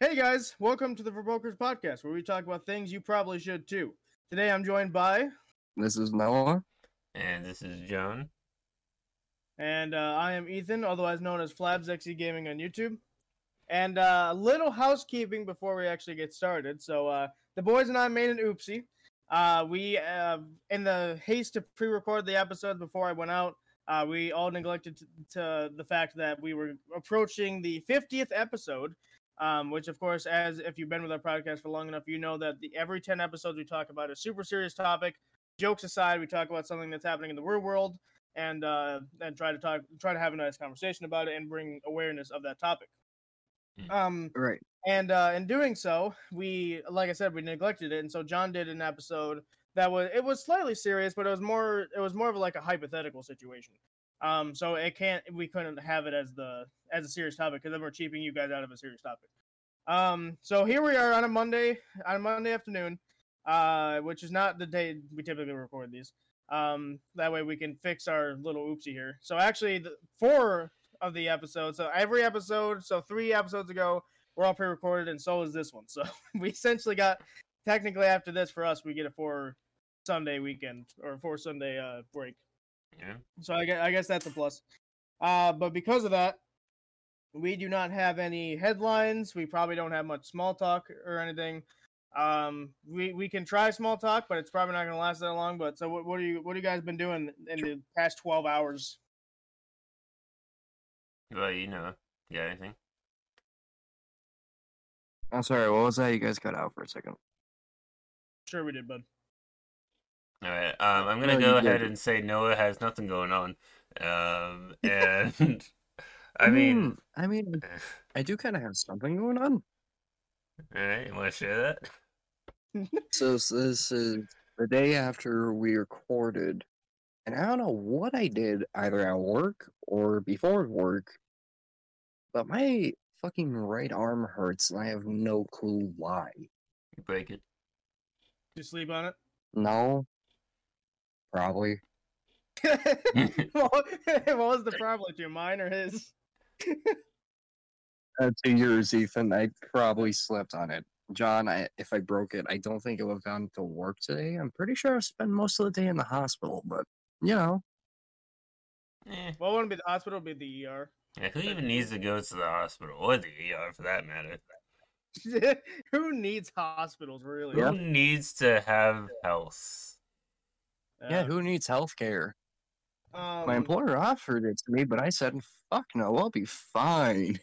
Hey guys, welcome to the Verbokers podcast where we talk about things you probably should too. Today I'm joined by, This is Noah. And this is John. and uh, I am Ethan, otherwise known as FlabsXE Gaming on YouTube. And uh, a little housekeeping before we actually get started. So uh, the boys and I made an oopsie. Uh, we, uh, in the haste to pre-record the episode before I went out, uh, we all neglected to, to the fact that we were approaching the 50th episode. Um, which of course, as if you've been with our podcast for long enough, you know that the, every ten episodes we talk about a super serious topic. Jokes aside, we talk about something that's happening in the real world and uh, and try to talk, try to have a nice conversation about it and bring awareness of that topic. Mm. Um, Right. and uh, in doing so, we, like I said, we neglected it, and so John did an episode that was it was slightly serious, but it was more it was more of like a hypothetical situation. Um, so it can't we couldn't have it as the as a serious topic because then we're cheaping you guys out of a serious topic. Um, so here we are on a Monday on a Monday afternoon, uh, which is not the day we typically record these. Um, that way we can fix our little oopsie here. So actually, the four of the episodes, so every episode, so three episodes ago, we're all pre-recorded, and so is this one. So we essentially got technically after this for us, we get a four Sunday weekend or four Sunday uh break. Yeah. So I guess, I guess that's a plus. Uh, but because of that, we do not have any headlines. We probably don't have much small talk or anything. Um, we we can try small talk, but it's probably not going to last that long. But so what what are you what have you guys been doing in the past twelve hours? Well, you know, you got anything? I'm sorry, what was that? You guys cut out for a second. Sure, we did, bud. All right. Um, I'm gonna No, go ahead did. and say Noah has nothing going on. Um, and I mean, Hmm, I mean, I do kind of have something going on. all right. You want to share that? So s- this is the day after we recorded, and I don't know what I did either at work or before work, but my fucking right arm hurts, and I have no clue why. You break it. Did you sleep on it? No, probably. what what was the problem? To your mine or his? Uh, to yours, Ethan. I probably slept on it. John, I, if I broke it, I don't think it would have gone to work today. I'm pretty sure I spent most of the day in the hospital, but you know, Eh. Well, it wouldn't be the hospital, it'd be the ER. Yeah, who even needs to go to the hospital or the ER for that matter? Who needs hospitals, really? Yeah. Who needs to have health? Yeah, who needs health care? Um, My employer offered it to me, but I said, fuck no, I'll be fine.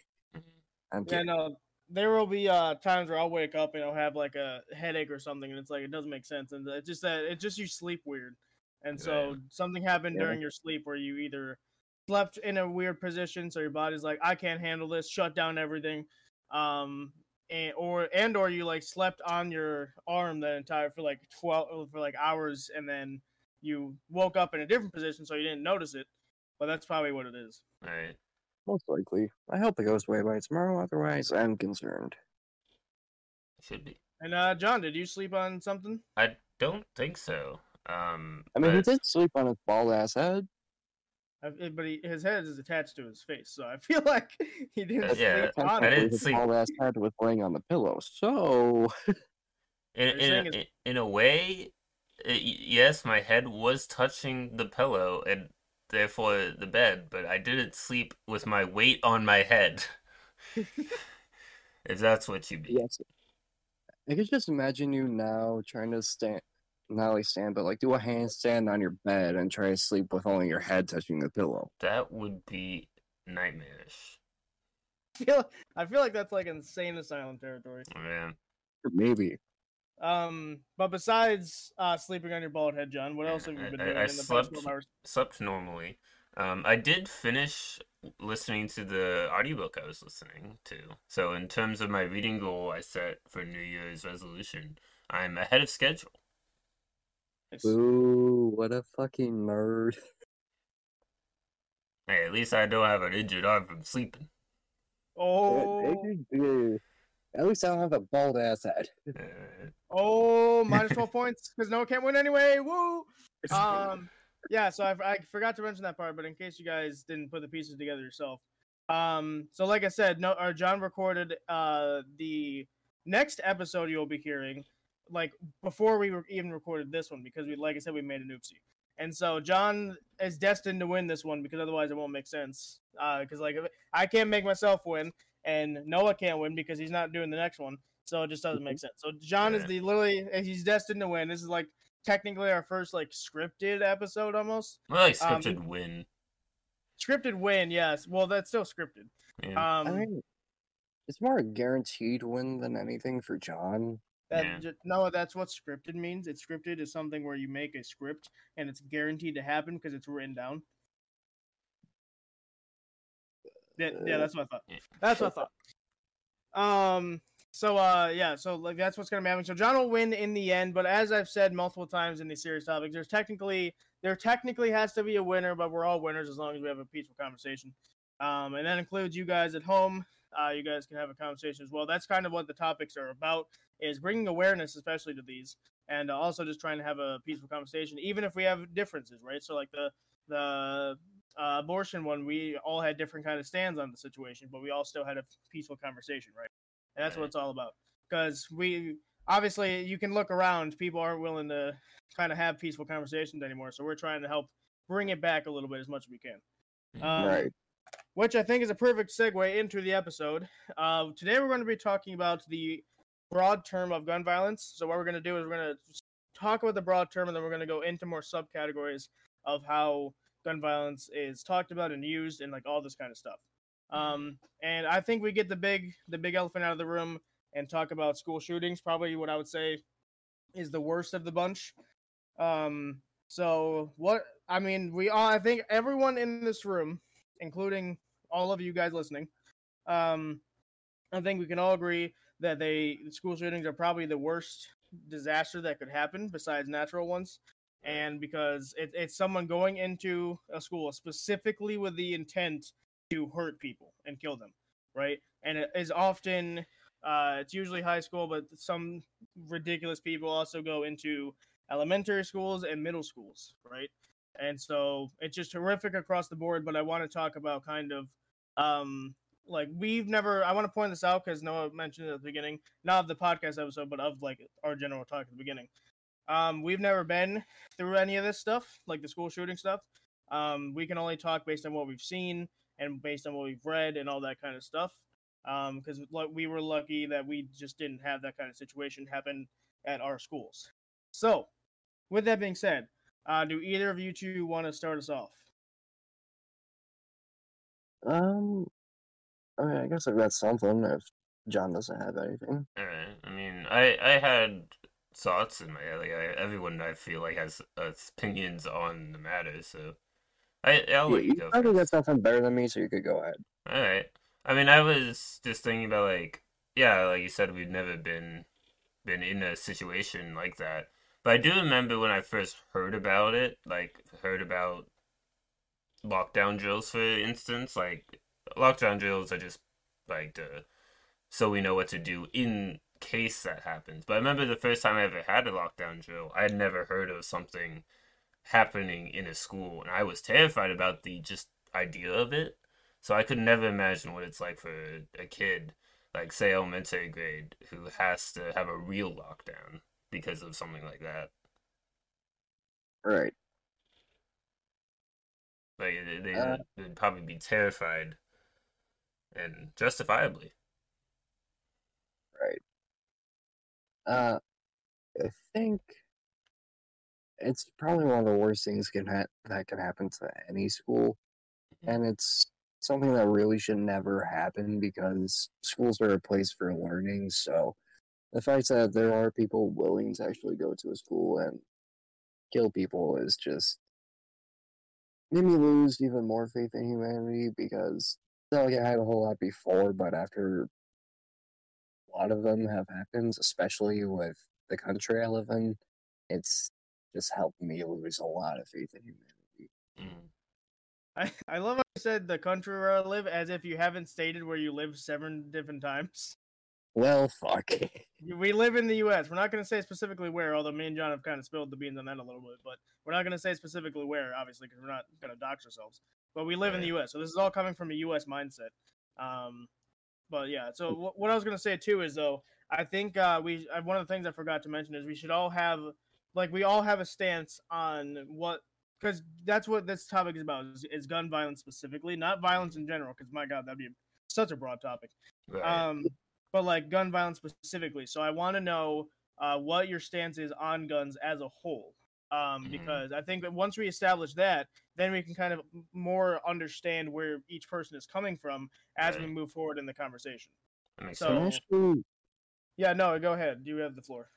I'm Yeah, kidding. no, there will be uh times where I'll wake up and I'll have like a headache or something, and it's like it doesn't make sense, and it's just that it's just you sleep weird, and so something happened Yeah. during your sleep where you either slept in a weird position, so your body's like I can't handle this, shut down everything, um, and or and or you like slept on your arm that entire for like twelve for like hours, and then you woke up in a different position, so you didn't notice it, but that's probably what it is. All right. Most likely. I hope it goes away by tomorrow, otherwise, I'm concerned. Should be. And uh, John, did you sleep on something? I don't think so. Um, I mean, he did sleep on his bald ass head. I, but he, his head is attached to his face, so I feel like he didn't Uh, yeah, sleep on I it. didn't his sleep- bald ass head was laying on the pillow, so. in, in, a, in- in a way, yes, my head was touching the pillow and therefore the bed, but I didn't sleep with my weight on my head. if that's what you mean. Yes. I could just imagine you now trying to stand, not only stand, but like do a handstand on your bed and try to sleep with only your head touching the pillow. That would be nightmarish. I feel, I feel like that's like insane asylum territory. Oh, man. Maybe. Um, but besides uh, sleeping on your bald head, John, what else have you I- been I- doing I in the slept- 12 hours? Slept normally. Um, I did finish listening to the audiobook I was listening to. So, in terms of my reading goal I set for New Year's resolution, I'm ahead of schedule. It's- Ooh, what a fucking nerd. Hey, at least I don't have an injured arm from sleeping. Oh, At least I don't have a bald ass head. Uh, oh, minus 12 points because Noah can't win anyway. Woo! Um, yeah, so I, I forgot to mention that part, but in case you guys didn't put the pieces together yourself, Um, so like I said, no, or John recorded uh the next episode you'll be hearing, like before we were even recorded this one because we, like I said, we made an oopsie. And so John is destined to win this one because otherwise it won't make sense. Uh, because like I can't make myself win, and Noah can't win because he's not doing the next one, so it just doesn't make sense. So John is the literally he's destined to win. This is like technically our first like scripted episode almost. Well, like Um, scripted win. Scripted win, yes. Well, that's still scripted. Yeah. Um, I mean, it's more a guaranteed win than anything for John. That Yeah. ju- no, that's what scripted means. It's scripted is something where you make a script and it's guaranteed to happen because it's written down. Yeah, yeah, that's what I thought. That's what I thought. Um. So, uh, yeah. So, like, that's what's gonna happen. So, John will win in the end. But as I've said multiple times in these serious topics, there's technically there technically has to be a winner, but we're all winners as long as we have a peaceful conversation. Um, and that includes you guys at home. Uh, you guys can have a conversation as well. That's kind of what the topics are about is bringing awareness, especially to these, and uh, also just trying to have a peaceful conversation, even if we have differences, right? So like the the uh, abortion one, we all had different kind of stands on the situation, but we all still had a peaceful conversation, right? And that's what it's all about. Because we obviously you can look around, people aren't willing to kind of have peaceful conversations anymore, so we're trying to help bring it back a little bit as much as we can. Um, right. which I think is a perfect segue into the episode. Uh, today we're going to be talking about the broad term of gun violence. So what we're going to do is we're going to talk about the broad term, and then we're going to go into more subcategories of how gun violence is talked about and used, and like all this kind of stuff. Um, and I think we get the big the big elephant out of the room and talk about school shootings. Probably what I would say is the worst of the bunch. Um, so what I mean, we all I think everyone in this room including all of you guys listening. Um, I think we can all agree that they school shootings are probably the worst disaster that could happen besides natural ones. And because it, it's someone going into a school specifically with the intent to hurt people and kill them, right? And it is often, uh, it's usually high school, but some ridiculous people also go into elementary schools and middle schools, right? and so it's just horrific across the board but i want to talk about kind of um like we've never i want to point this out because noah mentioned it at the beginning not of the podcast episode but of like our general talk at the beginning um we've never been through any of this stuff like the school shooting stuff um we can only talk based on what we've seen and based on what we've read and all that kind of stuff um because we were lucky that we just didn't have that kind of situation happen at our schools so with that being said uh, do either of you two want to start us off? Um, I mean, I guess I've got something if John doesn't have anything. All right. I mean, I I had thoughts in my head. Like I, everyone I feel like has uh, opinions on the matter, so I I'll Yeah, let you you go probably got something better than me, so you could go ahead. All right. I mean, I was just thinking about like, yeah, like you said, we've never been been in a situation like that. But I do remember when I first heard about it, like heard about lockdown drills, for instance. Like lockdown drills are just like to, so we know what to do in case that happens. But I remember the first time I ever had a lockdown drill, I had never heard of something happening in a school, and I was terrified about the just idea of it. So I could never imagine what it's like for a kid, like say elementary grade, who has to have a real lockdown because of something like that. Right. Like they, they Uh, would probably be terrified, and justifiably. Right. Uh, I think it's probably one of the worst things can ha- that can happen to any school, and it's something that really should never happen because schools are a place for learning. So the fact that there are people willing to actually go to a school and kill people is just made me lose even more faith in humanity because I felt like I had a whole lot before, but after lot of them have happened, especially with the country I live in, it's just helped me lose a lot of faith in humanity. Mm. I, I love how you said the country where I live as if you haven't stated where you live seven different times. Well, fuck. We live in the U.S. We're not going to say specifically where, although me and John have kind of spilled the beans on that a little bit. But we're not going to say specifically where, obviously, because we're not going to dox ourselves. but we live in the U.S., so this is all coming from a U.S. mindset. Um, but yeah, so wh- what I was gonna say too is though, I think uh, we uh, one of the things I forgot to mention is we should all have like we all have a stance on what because that's what this topic is about is, is gun violence specifically, not violence in general. Because my God, that'd be such a broad topic. Right. Um, but like gun violence specifically. So I want to know uh, what your stance is on guns as a whole. Um, Mhm. because I think that once we establish that, then we can kind of more understand where each person is coming from as we move forward in the conversation. So- sense. Yeah, no, go ahead. You have the floor.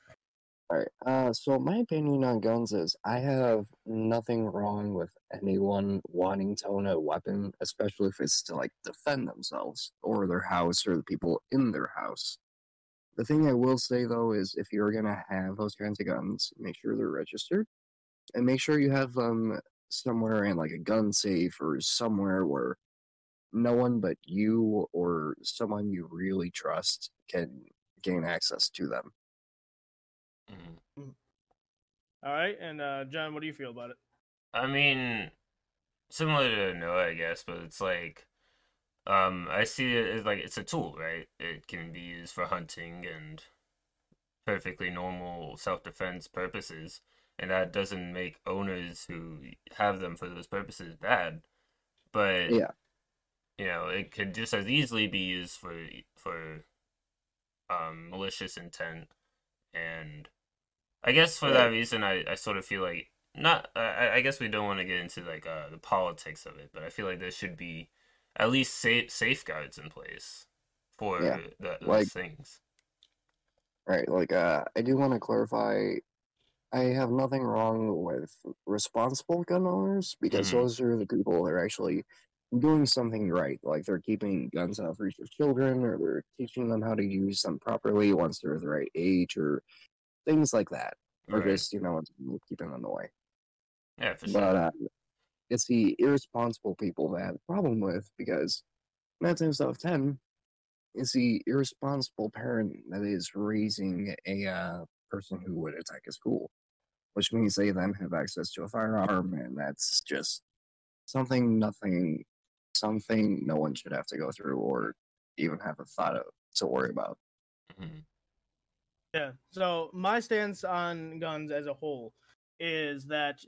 All right. Uh, so my opinion on guns is I have nothing wrong with anyone wanting to own a weapon, especially if it's to like defend themselves or their house or the people in their house. The thing I will say though is if you're gonna have those kinds of guns, make sure they're registered and make sure you have them somewhere in like a gun safe or somewhere where no one but you or someone you really trust can gain access to them. Mhm. All right, and uh, John, what do you feel about it? I mean, similar to Noah, I guess, but it's like, um, I see it as like it's a tool, right? It can be used for hunting and perfectly normal self-defense purposes, and that doesn't make owners who have them for those purposes bad. But Yeah. you know, it could just as easily be used for for um malicious intent, and I guess for that reason, I I sort of feel like not. I I guess we don't want to get into like uh the politics of it, but I feel like there should be at least safe safeguards in place for Yeah, the, those like- things. Right, like uh I do want to clarify I have nothing wrong with responsible gun owners because Mhm. those are the people that are actually doing something right. Like they're keeping guns out of reach of children or they're teaching them how to use them properly once they're the right age or things like that. Or Right. just, you know, keeping them away. Yeah, for sure. But uh, it's the irresponsible people that I have a problem with because nine times out of ten, it's the irresponsible parent that is raising a uh, person who would attack a school, which means they then have access to a firearm, and that's just something, nothing, something no one should have to go through or even have a thought of to worry about. Mhm. Yeah. So my stance on guns as a whole is that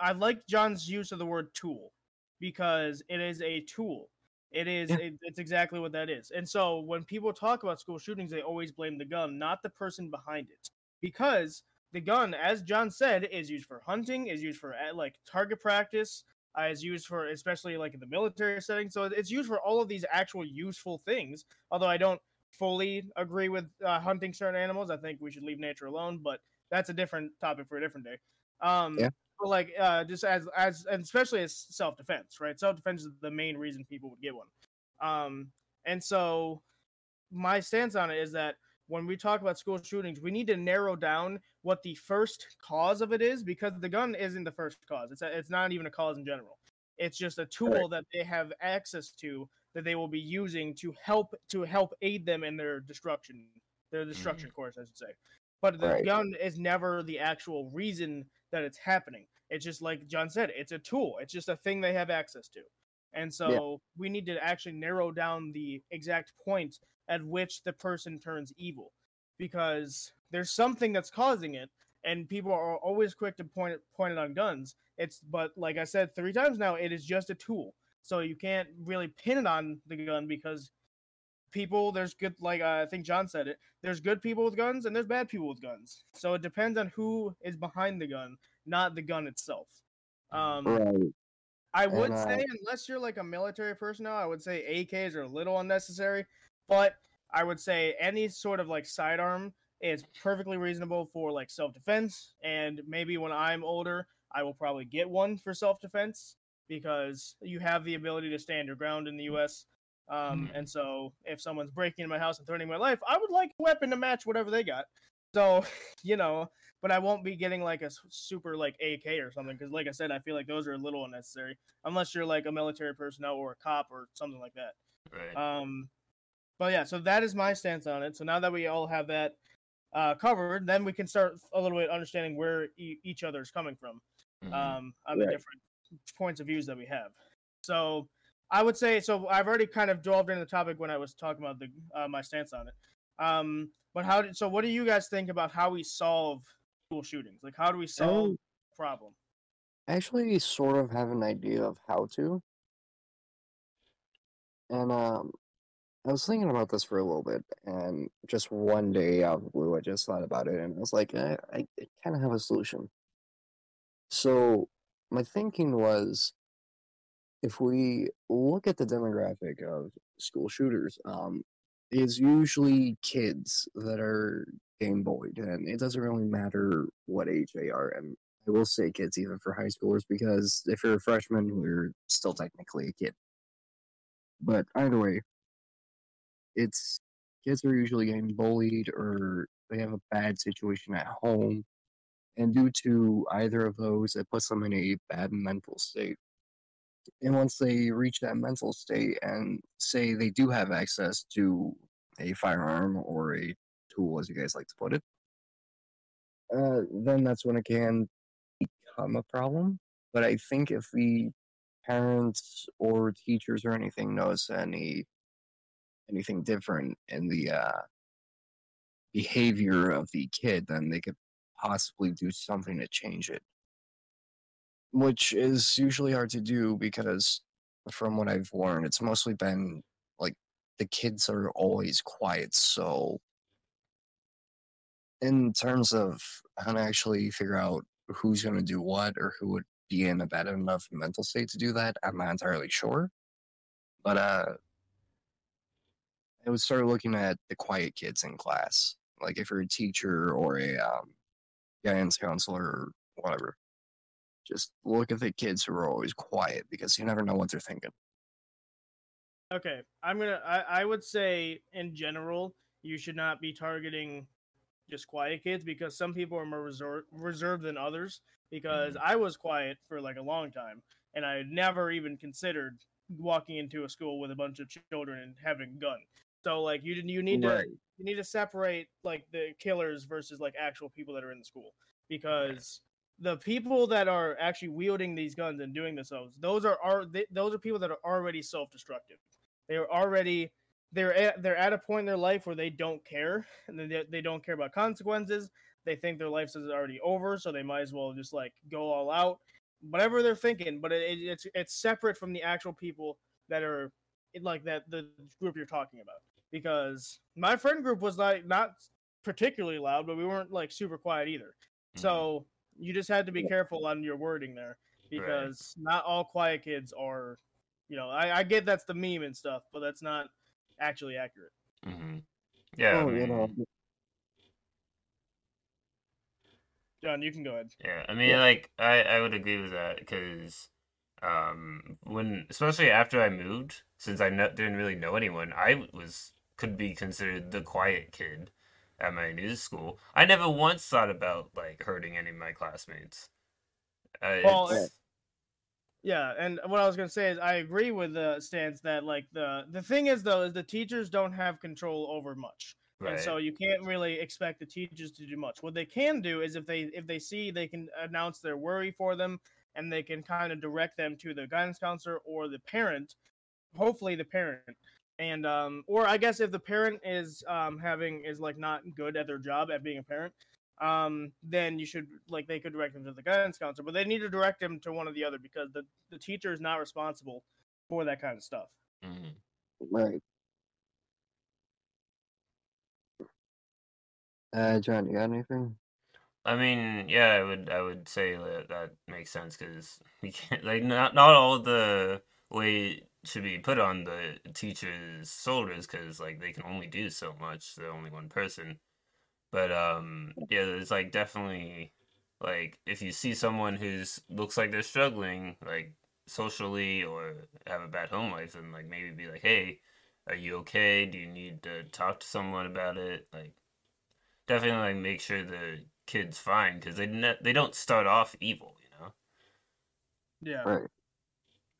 I like John's use of the word tool because it is a tool. It is Yeah. it, it's exactly what that is. And so when people talk about school shootings, they always blame the gun, not the person behind it. Because the gun, as John said, is used for hunting, is used for uh, like target practice, uh, is used for especially like in the military setting. So it's used for all of these actual useful things. Although I don't fully agree with uh, hunting certain animals. I think we should leave nature alone, but that's a different topic for a different day. Um, Yeah. But like, uh, just as as and especially as self defense, right? Self defense is the main reason people would get one. Um, and so my stance on it is that when we talk about school shootings, we need to narrow down what the first cause of it is because the gun isn't the first cause. It's a, it's not even a cause in general. It's just a tool that they have access to that they will be using to help to help aid them in their destruction, their mm-hmm. destruction course, I should say. But the Right. gun is never the actual reason that it's happening. It's just like John said, it's a tool. It's just a thing they have access to. And so we need to actually narrow down the exact point at which the person turns evil. Because there's something that's causing it and people are always quick to point it point it on guns. It's but like i said three times now it is just a tool. So you can't really pin it on the gun because people there's good like uh, i think john said it there's good people with guns and there's bad people with guns. So it depends on who is behind the gun not the gun itself. Um Right. I would And, uh, say, unless you're like a military personnel, I would say AKs are a little unnecessary. But I would say any sort of like sidearm is perfectly reasonable for like self defense. And maybe when I'm older, I will probably get one for self defense because you have the ability to stand your ground in the U.S. Um, Mhm. And so if someone's breaking into my house and threatening my life, I would like a weapon to match whatever they got. So, you know, but I won't be getting like a super like AK or something because, like I said, I feel like those are a little unnecessary unless you're like a military personnel or a cop or something like that. Right. Um, but yeah, so that is my stance on it. So now that we all have that uh, covered, then we can start a little bit understanding where e- each other is coming from Mhm. um, on the different points of views that we have. So I would say so. I've already kind of delved into the topic when I was talking about the uh, my stance on it. Um, but how did so? What do you guys think about how we solve school shootings? Like, how do we solve Um, the problem? I actually sort of have an idea of how to. And um, I was thinking about this for a little bit, and just one day out of the blue, I just thought about it, and I was like, I, I kind of have a solution. So my thinking was, if we look at the demographic of school shooters, um, it's usually kids that are Game bullied, and it doesn't really matter what age they are. And I will say kids even for high schoolers because if you're a freshman, you're still technically a kid. But either way, it's kids are usually getting bullied or they have a bad situation at home. And due to either of those, it puts them in a bad mental state. And once they reach that mental state and say they do have access to a firearm or a tool, as you guys like to put it, uh, then that's when it can become a problem. But I think if the parents or teachers or anything notice any anything different in the uh, behavior of the kid, then they could possibly do something to change it. Which is usually hard to do because, from what I've learned, it's mostly been like the kids are always quiet. So, in terms of how to actually figure out who's going to do what or who would be in a bad enough mental state to do that, I'm not entirely sure. But uh, I would start looking at the quiet kids in class. Like if you're a teacher or a um, guidance counselor or whatever, just look at the kids who are always quiet because you never know what they're thinking. Okay, I'm gonna. I, I would say in general, you should not be targeting just quiet kids because some people are more reserved reserved than others. Because mm-hmm. I was quiet for like a long time, and I never even considered walking into a school with a bunch of children and having a gun. So like you you need to you need to separate like the killers versus like actual people that are in the school because the people that are actually wielding these guns and doing this those those are, are they, those are people that are already self-destructive. They are already they're at, they're at a point in their life where they don't care and they, they don't care about consequences. They think their life is already over so they might as well just like go all out. Whatever they're thinking but it, it, it's it's separate from the actual people that are like that the group you're talking about. Because my friend group was like not particularly loud but we weren't like super quiet either. Mhm. so you just had to be careful on your wording there because not all quiet kids are you know I, I get that's the meme and stuff but that's not actually accurate. Mhm. Yeah, I Oh, you know, john you can go ahead. Yeah, I mean, Yeah. like I I would agree with that because um when especially after I moved, since I no, didn't really know anyone, I was could be considered the quiet kid at my new school. I never once thought about like hurting any of my classmates. Uh, Well, Yeah, and what I was gonna say is I agree with the stance that like the the thing is though is the teachers don't have control over much, and so you can't really expect the teachers to do much. What they can do is if they if they see they can announce their worry for them, and they can kind of direct them to the guidance counselor or the parent, hopefully the parent, and um or I guess if the parent is um having is like not good at their job at being a parent, um, then you should like they could direct them to the guidance counselor, but they need to direct them to one or the other because the the teacher is not responsible for that kind of stuff. Mhm. right. Uh, John, you got anything? I mean, yeah, I would I would say that that makes sense because we can't like not not all the weight should be put on the teacher's shoulders because like they can only do so much. They're only one person. But um, yeah, there's like definitely like if you see someone who's looks like they're struggling like socially or have a bad home life, then like maybe be like, hey, are you okay? Do you need to talk to someone about it? Like definitely like make sure the kid's fine because they ne- they don't start off evil, you know. Yeah. Right.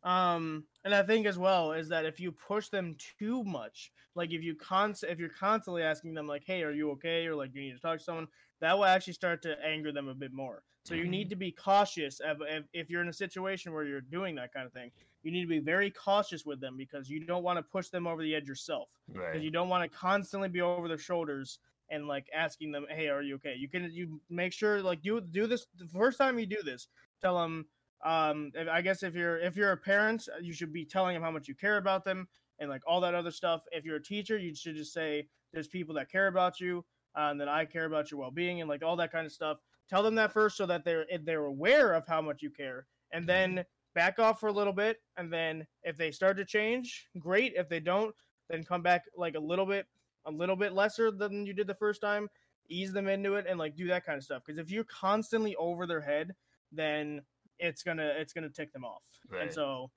Um, and I think as well is that if you push them too much, like if you const if you're constantly asking them like, "Hey, are you okay?" or like you need to talk to someone, that will actually start to anger them a bit more. So you need to be cautious of, if, if you're in a situation where you're doing that kind of thing. You need to be very cautious with them because you don't want to push them over the edge yourself. Because Right. you don't want to constantly be over their shoulders and like asking them, "Hey, are you okay?" You can you make sure like do do this the first time you do this. Tell them um i guess if you're if you're a parent you should be telling them how much you care about them and like all that other stuff. If you're a teacher you should just say there's people that care about you uh, and that i care about your well-being and like all that kind of stuff. Tell them that first so that they're they're aware of how much you care and then back off for a little bit and then if they start to change great. If they don't then come back like a little bit a little bit lesser than you did the first time ease them into it and like do that kind of stuff. Because if you're constantly over their head then it's gonna it's gonna tick them off, Right. and so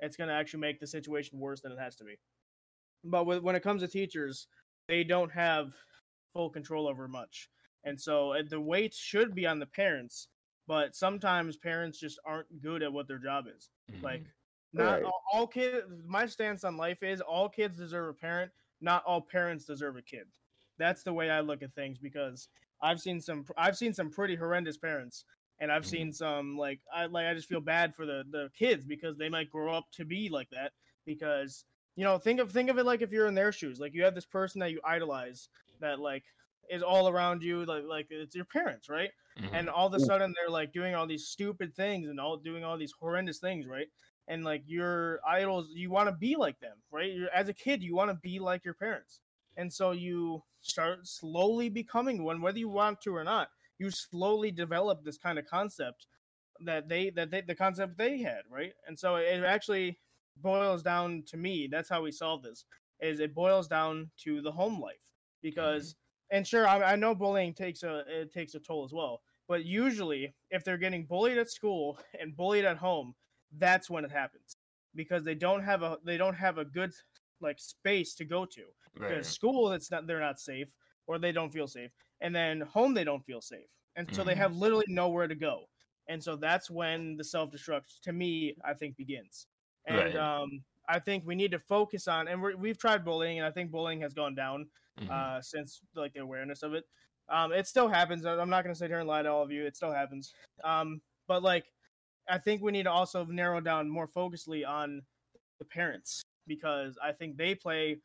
it's gonna actually make the situation worse than it has to be. But with, when it comes to teachers, they don't have full control over much, and so uh, the weight should be on the parents. But sometimes parents just aren't good at what their job is. Mhm. Like, not Right. all, all kids. My stance on life is all kids deserve a parent. Not all parents deserve a kid. That's the way I look at things because I've seen some. I've seen some pretty horrendous parents and I've Mhm. seen some like I like I just feel bad for the the kids because they might grow up to be like that because you know think of think of it like if you're in their shoes like you have this person that you idolize that like is all around you like like it's your parents right? Mhm. and all of a sudden they're like doing all these stupid things and all doing all these horrendous things right? And like your idols you want to be like them right? You're as a kid you want to be like your parents. And so you start slowly becoming one whether you want to or not you slowly develop this kind of concept that they that they the concept they had right? And so it actually boils down to me that's how we solve this is it boils down to the home life. Because mm-hmm. and sure I, I know bullying takes a it takes a toll as well but usually if they're getting bullied at school and bullied at home that's when it happens. Because they don't have a they don't have a good like space to go to. Because right. school it's not they're not safe or they don't feel safe and then home they don't feel safe. And so they Mhm. have literally nowhere to go. And so that's when the self-destruct to me i think begins. And Right. um i think we need to focus on and we're, we've tried bullying and i think bullying has gone down Mhm. uh since like the awareness of it. Um it still happens. I'm not going to sit here and lie to all of you. It still happens. Um but like i think we need to also narrow down more focusedly on the parents because i think they play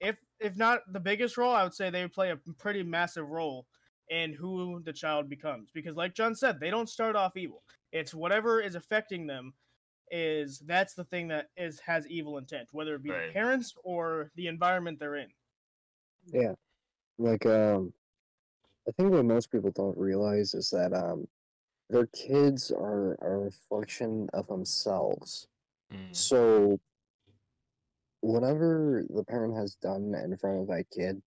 if if not the biggest role i would say they play a pretty massive role in who the child becomes because like john said they don't start off evil it's whatever is affecting them is that's the thing that is has evil intent whether it be Right. the parents or the environment they're in Yeah. Like um I think what most people don't realize is that um their kids are a reflection of themselves. Mhm. So whatever the parent has done in front of that kid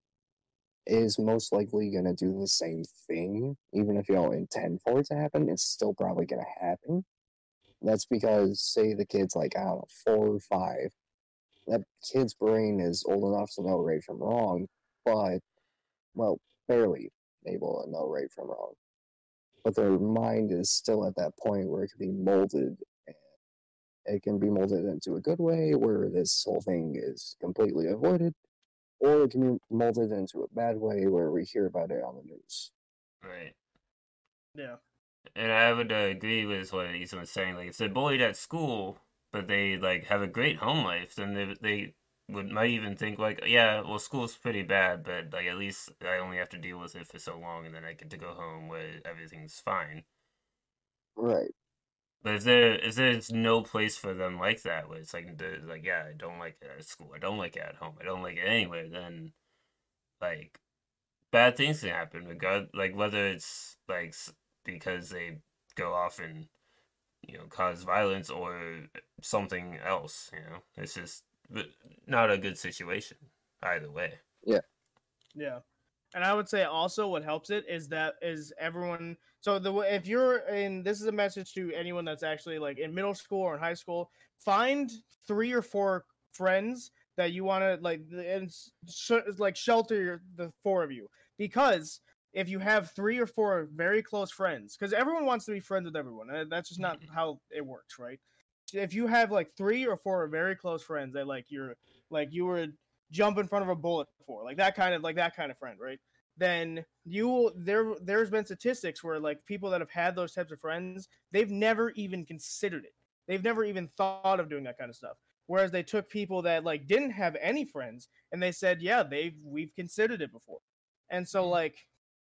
is most likely gonna do the same thing, even if you don't intend for it to happen, it's still probably gonna happen. That's because say the kid's like, I don't know, four or five. That kid's brain is old enough to know right from wrong, but well, barely able to know right from wrong. But their mind is still at that point where it can be molded. And it can be molded into a good way where this whole thing is completely avoided, or it can be molded into a bad way where we hear about it on the news. Right. yeah And I would uh, agree with what Ethan was saying. Like, if they're bullied at school, but they like have a great home life, then they they would might even think like, yeah, well, school's pretty bad, but like at least I only have to deal with it for so long, and then I get to go home where everything's fine. Right. But if there if there's no place for them like that, where it's like like yeah, I don't like it at school, I don't like it at home, I don't like it anywhere, then like bad things can happen. Regard like whether it's like because they go off and you know cause violence or something else. You know, it's just not a good situation either way. Yeah. Yeah. And I would say also what helps it is that is everyone so the if you're in this is a message to anyone that's actually like in middle school or in high school, find three or four friends that you want to like and sh- like shelter the four of you. Because if you have three or four very close friends because everyone wants to be friends with everyone that's just not how it works right? If you have like three or four very close friends that like you're like you were jump in front of a bullet for, like that kind of like that kind of friend, right? Then you will there there's been statistics where like people that have had those types of friends, they've never even considered it. They've never even thought of doing that kind of stuff. Whereas they took people that like didn't have any friends and they said, yeah, they've we've considered it before. And so mm-hmm. like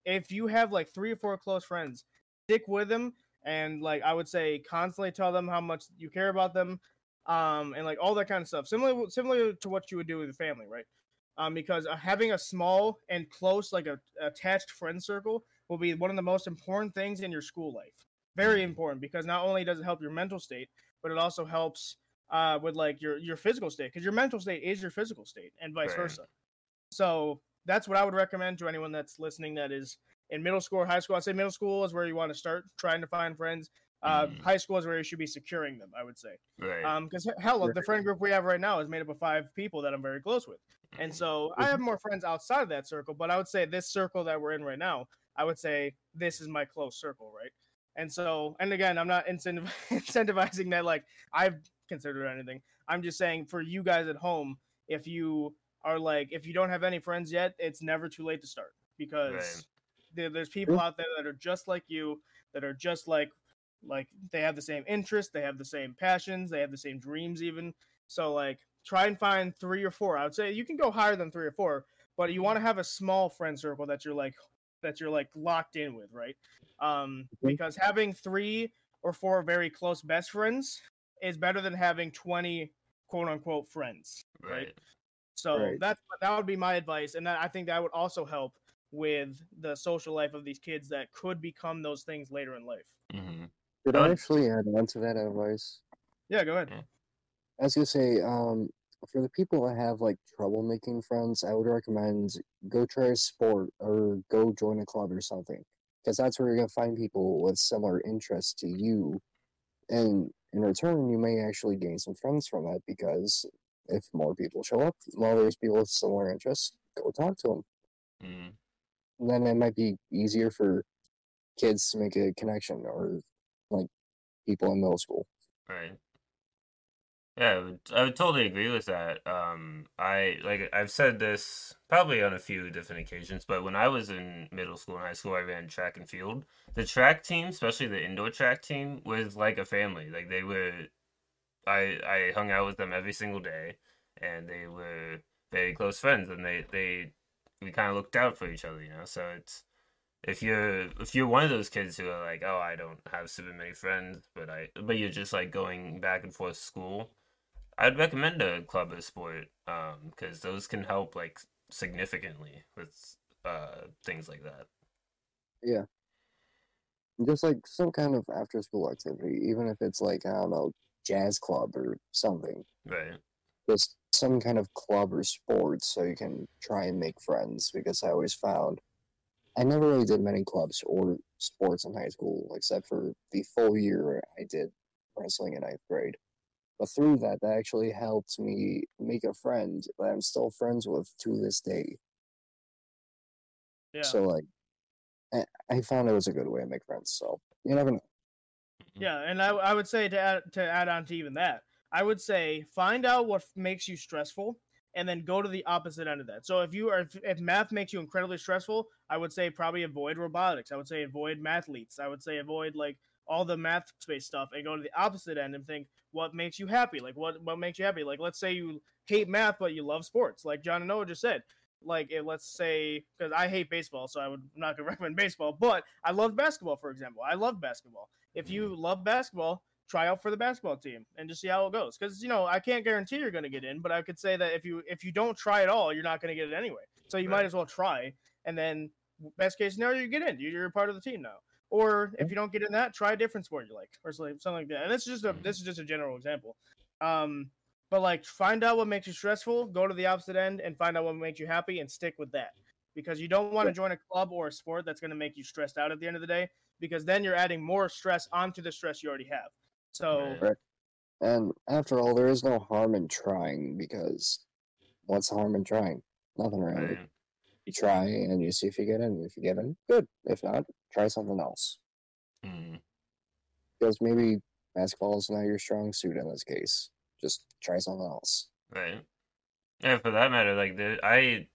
if you have like three or four close friends, stick with them and like I would say constantly tell them how much you care about them um and like all that kind of stuff. Similar similar to what you would do with your family, right? Um because uh, having a small and close like a attached friend circle will be one of the most important things in your school life. Very important because not only does it help your mental state, but it also helps uh, with like your your physical state because your mental state is your physical state and vice Right. versa. So that's what I would recommend to anyone that's listening that is in middle school or high school. I'd say middle school is where you want to start trying to find friends. Uh, Mhm. High school is where you should be securing them. I would say, Right. um, because hell, the friend group we have right now is made up of five people that I'm very close with, and so I have more friends outside of that circle. But I would say this circle that we're in right now, I would say this is my close circle, right? And so, and again, I'm not incentiv- incentivizing that like I've considered anything. I'm just saying for you guys at home, if you are like, if you don't have any friends yet, it's never too late to start because Right. there, there's people out there that are just like you, that are just like, like they have the same interests, they have the same passions, they have the same dreams, even. So like, try and find three or four. I would say you can go higher than three or four, but you want to have a small friend circle that you're like, that you're like locked in with, right? Um, Mhm. because having three or four very close best friends is better than having 20 quote unquote friends. right. So Right. that's that would be my advice, and that, I think that would also help with the social life of these kids that could become those things later in life. hmm Could Uh, I actually add on to that advice? Yeah, go ahead. Yeah. I was gonna say, um, for the people that have like trouble making friends, I would recommend go try a sport or go join a club or something, because that's where you're gonna find people with similar interests to you, and in return, you may actually gain some friends from that. Because if more people show up, well, there's people with similar interests. Go talk to them. hmm then it might be easier for kids to make a connection or like people in middle school. Right. Yeah, I would, I would totally agree with that. Um, I like I've said this probably on a few different occasions, but when I was in middle school and high school, I ran track and field. The track team, especially the indoor track team, was like a family. Like they were, I I hung out with them every single day, and they were very close friends, and they they we kind of looked out for each other, you know. So it's if you're if you're one of those kids who are like, oh, I don't have super many friends, but I but you're just like going back and forth school, I'd recommend a club or sport, um, because those can help like significantly with uh things like that. Yeah. Just like some kind of after school activity, even if it's like, I don't know, jazz club or something. Right. Just some kind of club or sport so you can try and make friends because I always found I never really did many clubs or sports in high school except for the full year I did wrestling in ninth grade. But through that, that actually helped me make a friend that I'm still friends with to this day. Yeah. So like, I, I found it was a good way to make friends. So you never know. Mm-hmm. Yeah, and I, I would say to add, to add on to even that, I would say find out what makes you stressful, and then go to the opposite end of that. So if you are if, if math makes you incredibly stressful, I would say probably avoid robotics. I would say avoid mathletes. I would say avoid like all the math space stuff, and go to the opposite end and think what makes you happy. Like what what makes you happy. Like let's say you hate math but you love sports, like John and Noah just said. Like if, let's say because I hate baseball, so I would I'm not gonna recommend baseball, but I love basketball, for example. I love basketball if you mm. love basketball, try out for the basketball team and just see how it goes. Because you know, I can't guarantee you're going to get in, but I could say that if you if you don't try at all, you're not going to get it anyway. So you might as well try, and then best case scenario, you get in. You're a part of the team now. Or if you don't get in that, try a different sport you like, or something something like that. And this is just a this is just a general example. Um, but like, find out what makes you stressful, go to the opposite end, and find out what makes you happy, and stick with that. Because you don't want to join a club or a sport that's going to make you stressed out at the end of the day because then you're adding more stress onto the stress you already have. So Right. And after all, there is no harm in trying because what's the harm in trying? Nothing really. Right. You try and you see if you get in. If you get in, good. If not, try something else. Mm. Because maybe basketball is not your strong suit in this case. Just try something else. Right. And for that matter, like the I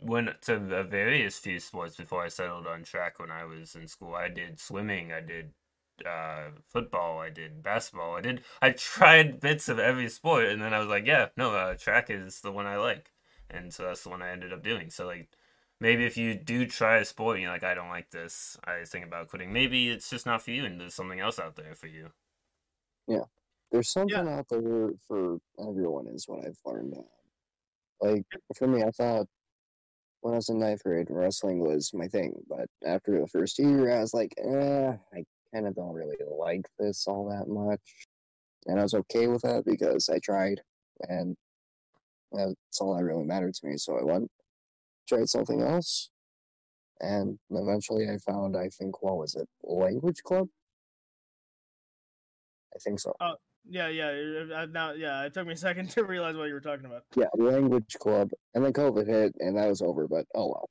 went to a various few sports before I settled on track when I was in school. I did swimming, I did uh, football, I did basketball, I did I tried bits of every sport, and then I was like, yeah, no, uh, track is the one I like, and so that's the one I ended up doing. So like, maybe if you do try a sport, and you're like, I don't like this, I think about quitting. Maybe it's just not for you, and there's something else out there for you. Yeah, there's something out there for everyone, is what I've learned. Like for me, I thought when I was in ninth grade, wrestling was my thing. But after the first year, I was like, eh, I kind of don't really like this all that much. And I was okay with that because I tried, and that's all that really mattered to me. So I went, tried something else, and eventually I found, I think, what was it, Language Club? I think so. Oh, yeah, yeah. uh, Now, yeah, it took me a second to realize what you were talking about. Yeah, Language Club. And then COVID hit, and that was over, but oh well.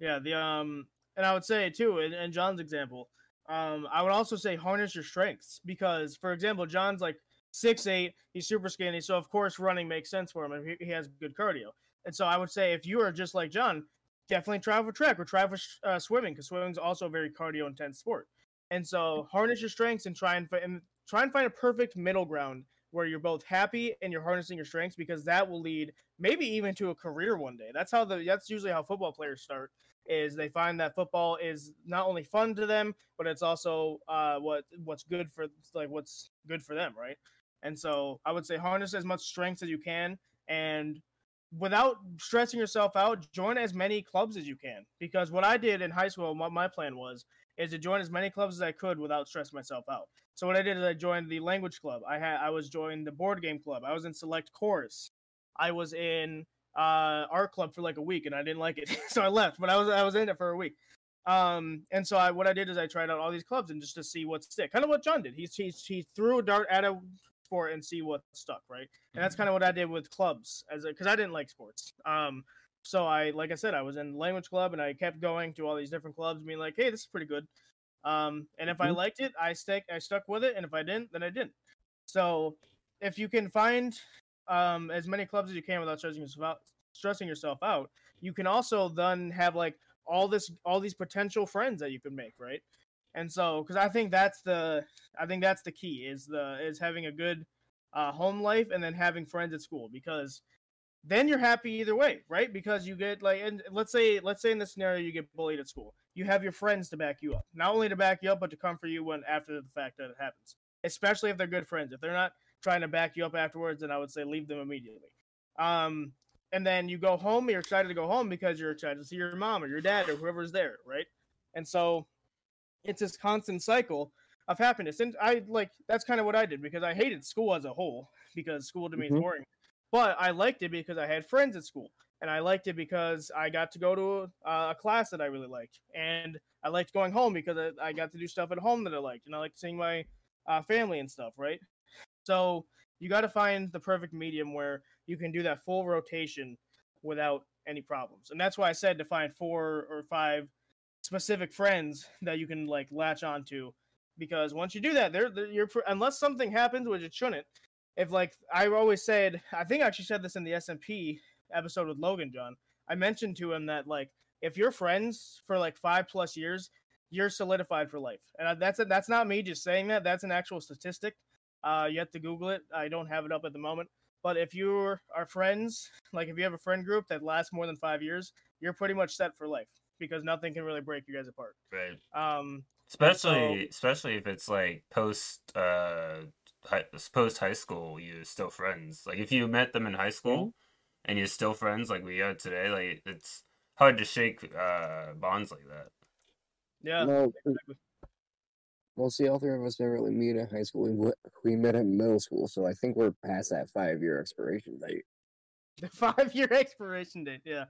Yeah, the um, and I would say too, in, in John's example, um, I would also say harness your strengths because, for example, John's like six eight, he's super skinny, so of course running makes sense for him, and he, he has good cardio. And so I would say if you are just like John, definitely try for track or try for uh, swimming because swimming is also a very cardio intense sport. And so harness your strengths and try and, fi- and try and find a perfect middle ground where you're both happy and you're harnessing your strengths because that will lead maybe even to a career one day. That's how the that's usually how football players start is they find that football is not only fun to them but it's also uh, what what's good for like what's good for them, right? And so I would say harness as much strength as you can and without stressing yourself out, join as many clubs as you can. Because what I did in high school, what my plan was, is to join as many clubs as I could without stressing myself out. So what I did is I joined the language club. I had I was joined the board game club. I was in select chorus. I was in uh, art club for like a week and I didn't like it, so I left. But I was I was in it for a week. Um, and so I what I did is I tried out all these clubs and just to see what stick. Kind of what John did. He he he threw a dart at a sport and see what stuck, right? And that's kind of what I did with clubs as because I didn't like sports. Um, so I like I said I was in the language club and I kept going to all these different clubs, being like, hey, this is pretty good. Um, and if I Mhm. liked it, I stick I stuck with it, and if I didn't, then I didn't. So if you can find um, as many clubs as you can without stressing yourself out, stressing yourself out, you can also then have like all this all these potential friends that you can make, right? And so because I think that's the I think that's the key is the is having a good uh, home life and then having friends at school because then you're happy either way, right? Because you get like, and let's say, let's say in this scenario you get bullied at school, you have your friends to back you up, not only to back you up, but to come for you when after the fact that it happens. Especially if they're good friends. If they're not trying to back you up afterwards, then I would say leave them immediately. Um, and then you go home, you're excited to go home because you're excited to see your mom or your dad or whoever's there, right? And so it's this constant cycle of happiness. And I like that's kind of what I did because I hated school as a whole because school to me is Mhm. boring. But I liked it because I had friends at school, and I liked it because I got to go to a, a class that I really liked, and I liked going home because I, I got to do stuff at home that I liked, and I liked seeing my uh, family and stuff, right? So you got to find the perfect medium where you can do that full rotation without any problems, and that's why I said to find four or five specific friends that you can like latch onto because once you do that they're, they're you're unless something happens which it shouldn't if like i always said i think i actually said this in the smp episode with logan john. I mentioned to him that like if you're friends for like five plus years you're solidified for life. And that's it that's not me just saying that. That's an actual statistic uh you have to google it i don't have it up at the moment but if you are friends like if you have a friend group that lasts more than five years you're pretty much set for life because nothing can really break you guys apart Right. um Especially, especially if it's like post, uh, high, post high school, you're still friends. Like if you met them in high school and you're still friends, like we are today, like it's hard to shake uh bonds like that. yeah No, exactly. Well, see, all three of us didn't really meet in high school. We, we met in middle school, so I think we're past that five year expiration date. the five year expiration date yeah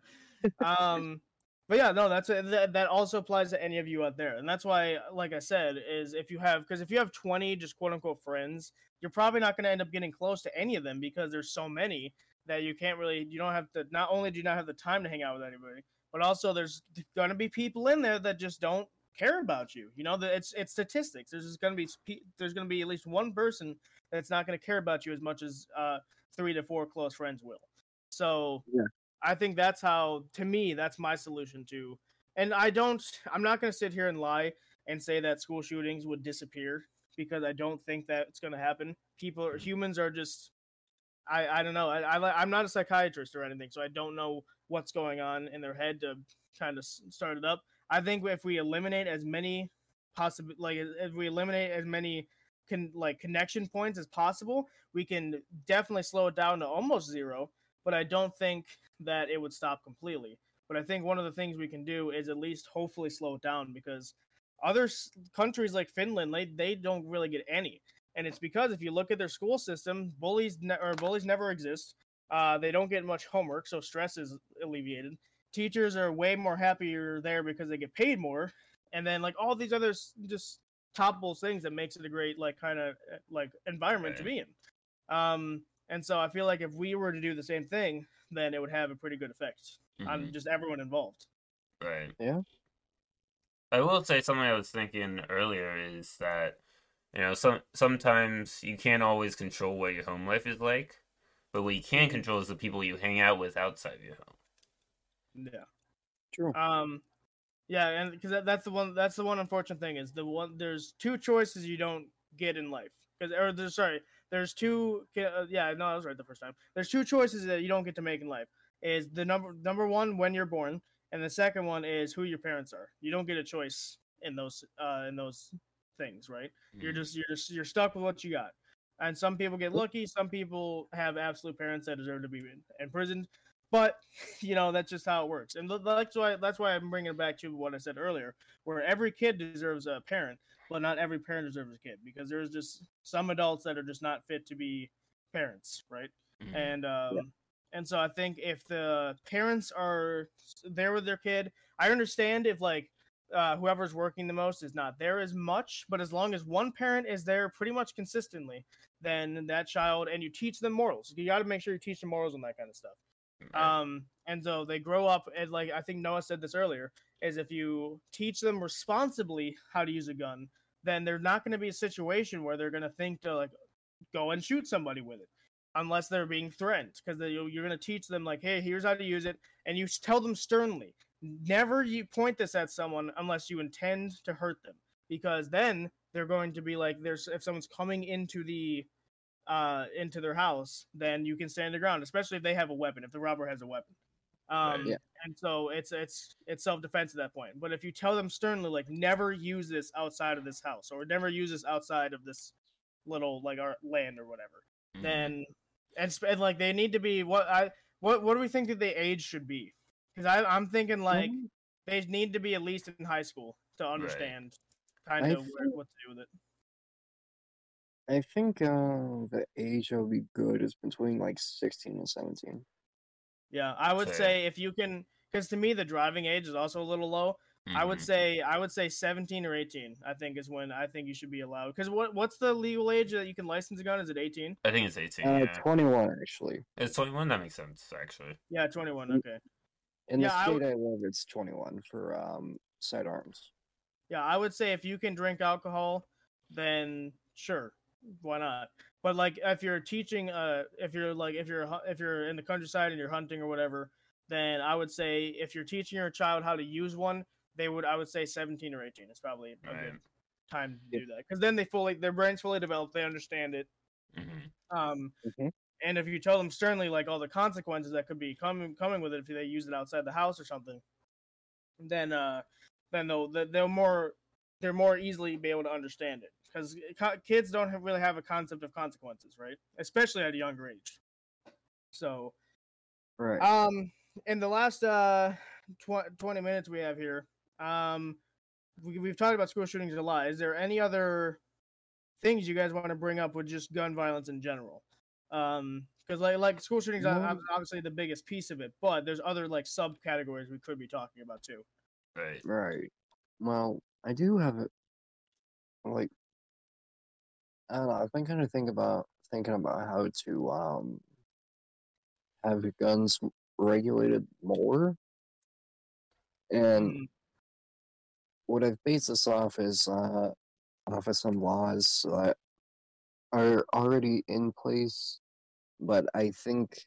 um but yeah no that's that, that also applies to any of you out there and that's why like i said is if you have because if you have 20 just quote unquote friends you're probably not going to end up getting close to any of them because there's so many that you can't really you don't have to not only do you not have the time to hang out with anybody but also there's going to be people in there that just don't care about you. You know, that it's it's statistics. There's gonna be there's gonna be at least one person that's not gonna care about you as much as uh, three to four close friends will. So Yeah. I think that's how, to me, that's my solution to. And I don't, I'm not gonna sit here and lie and say that school shootings would disappear because I don't think that it's gonna happen. People, are, humans are just. I, I don't know. I, I I'm not a psychiatrist or anything, so I don't know what's going on in their head to kind of start it up. I think if we eliminate as many possible, like if we eliminate as many can like connection points as possible, we can definitely slow it down to almost zero. But I don't think that it would stop completely. But I think one of the things we can do is at least hopefully slow it down because other s- countries like Finland, they, they don't really get any. And it's because if you look at their school system, bullies ne- or bullies never exist. Uh, they don't get much homework, so stress is alleviated. Teachers are way more happier there because they get paid more, and then like all these other just toppable things that makes it a great like kind of like environment to be in. Um, and so I feel like if we were to do the same thing, then it would have a pretty good effect on Mhm. just everyone involved. Right. Yeah. I will say something I was thinking earlier is that you know some sometimes you can't always control what your home life is like, but what you can control is the people you hang out with outside your home. Yeah. True. Um, yeah, and because that, that's the one that's the one unfortunate thing is the one there's two choices you don't get in life because or there's sorry there's two uh, yeah no I was right the first time there's two choices that you don't get to make in life is the number number one when you're born and the second one is who your parents are you don't get a choice in those uh in those things right you're Mhm. just you're just you're stuck with what you got and some people get lucky some people have absolute parents that deserve to be in- imprisoned but you know that's just how it works. And that's why that's why i'm bringing it back to what i said earlier where every kid deserves a parent but not every parent deserves a kid because there's just some adults that are just not fit to be parents right? Mhm. and um and so i think if the parents are there with their kid i understand if like uh, whoever's working the most is not there as much but as long as one parent is there pretty much consistently then that child and you teach them morals. You got to make sure you teach them morals and that kind of stuff Right. um, and so they grow up and like I think Noah said this earlier, is if you teach them responsibly how to use a gun, then they're not going to be a situation where they're going to think to like go and shoot somebody with it, unless they're being threatened, because you're going to teach them like, hey, here's how to use it, and you tell them sternly, never you point this at someone unless you intend to hurt them, because then they're going to be like, there's if someone's coming into the uh, into their house, then you can stand the ground, especially if they have a weapon, if the robber has a weapon. Um, Yeah. And so it's it's it's self defense at that point. But if you tell them sternly, like never use this outside of this house, or never use this outside of this little like our land or whatever, Mhm. then and, and like they need to be what I what what do we think that the age should be? Because I I'm thinking like Um, they need to be at least in high school to understand kind I of where, think- what to do with it. I think uh, the age that would be good is between like 16 and 17. Yeah, I would Fair. say if you can, because to me the driving age is also a little low. I would Mhm. say I would say 17 or 18. I think is when I think you should be allowed. Because what what's the legal age that you can license a gun? Is it 18? I think it's 18. Uh, yeah. 21 actually. It's 21. That makes sense, actually. Yeah, 21. Mm. Okay. In Yeah, the state would- I live, it's 21 for um sidearms. Yeah, I would say if you can drink alcohol, then sure, why not? But like if you're teaching, uh, if you're like if you're if you're in the countryside and you're hunting or whatever, then I would say if you're teaching your child how to use one, they would I would say 17 or 18 is probably a Right. good time to Yeah. do that because then they fully their brains fully developed, they understand it. hmm Um, Mhm. and if you tell them sternly like all the consequences that could be coming coming with it if they use it outside the house or something, then uh, then they'll they- they'll more they're more easily be able to understand it because kids don't have, really have a concept of consequences, right? Especially at a younger age. So, Right. um, in the last uh tw- twenty minutes we have here, um, we, we've talked about school shootings a lot. Is there any other things you guys want to bring up with just gun violence in general? Um, because like like school shootings are No. ob- obviously the biggest piece of it, but there's other like subcategories we could be talking about too. Right. Right. Well, I do have it. Like, I don't know. I've been kind of thinking about thinking about how to um have guns regulated more, and Mm, what I've based this off is uh, off of some laws that are already in place, but I think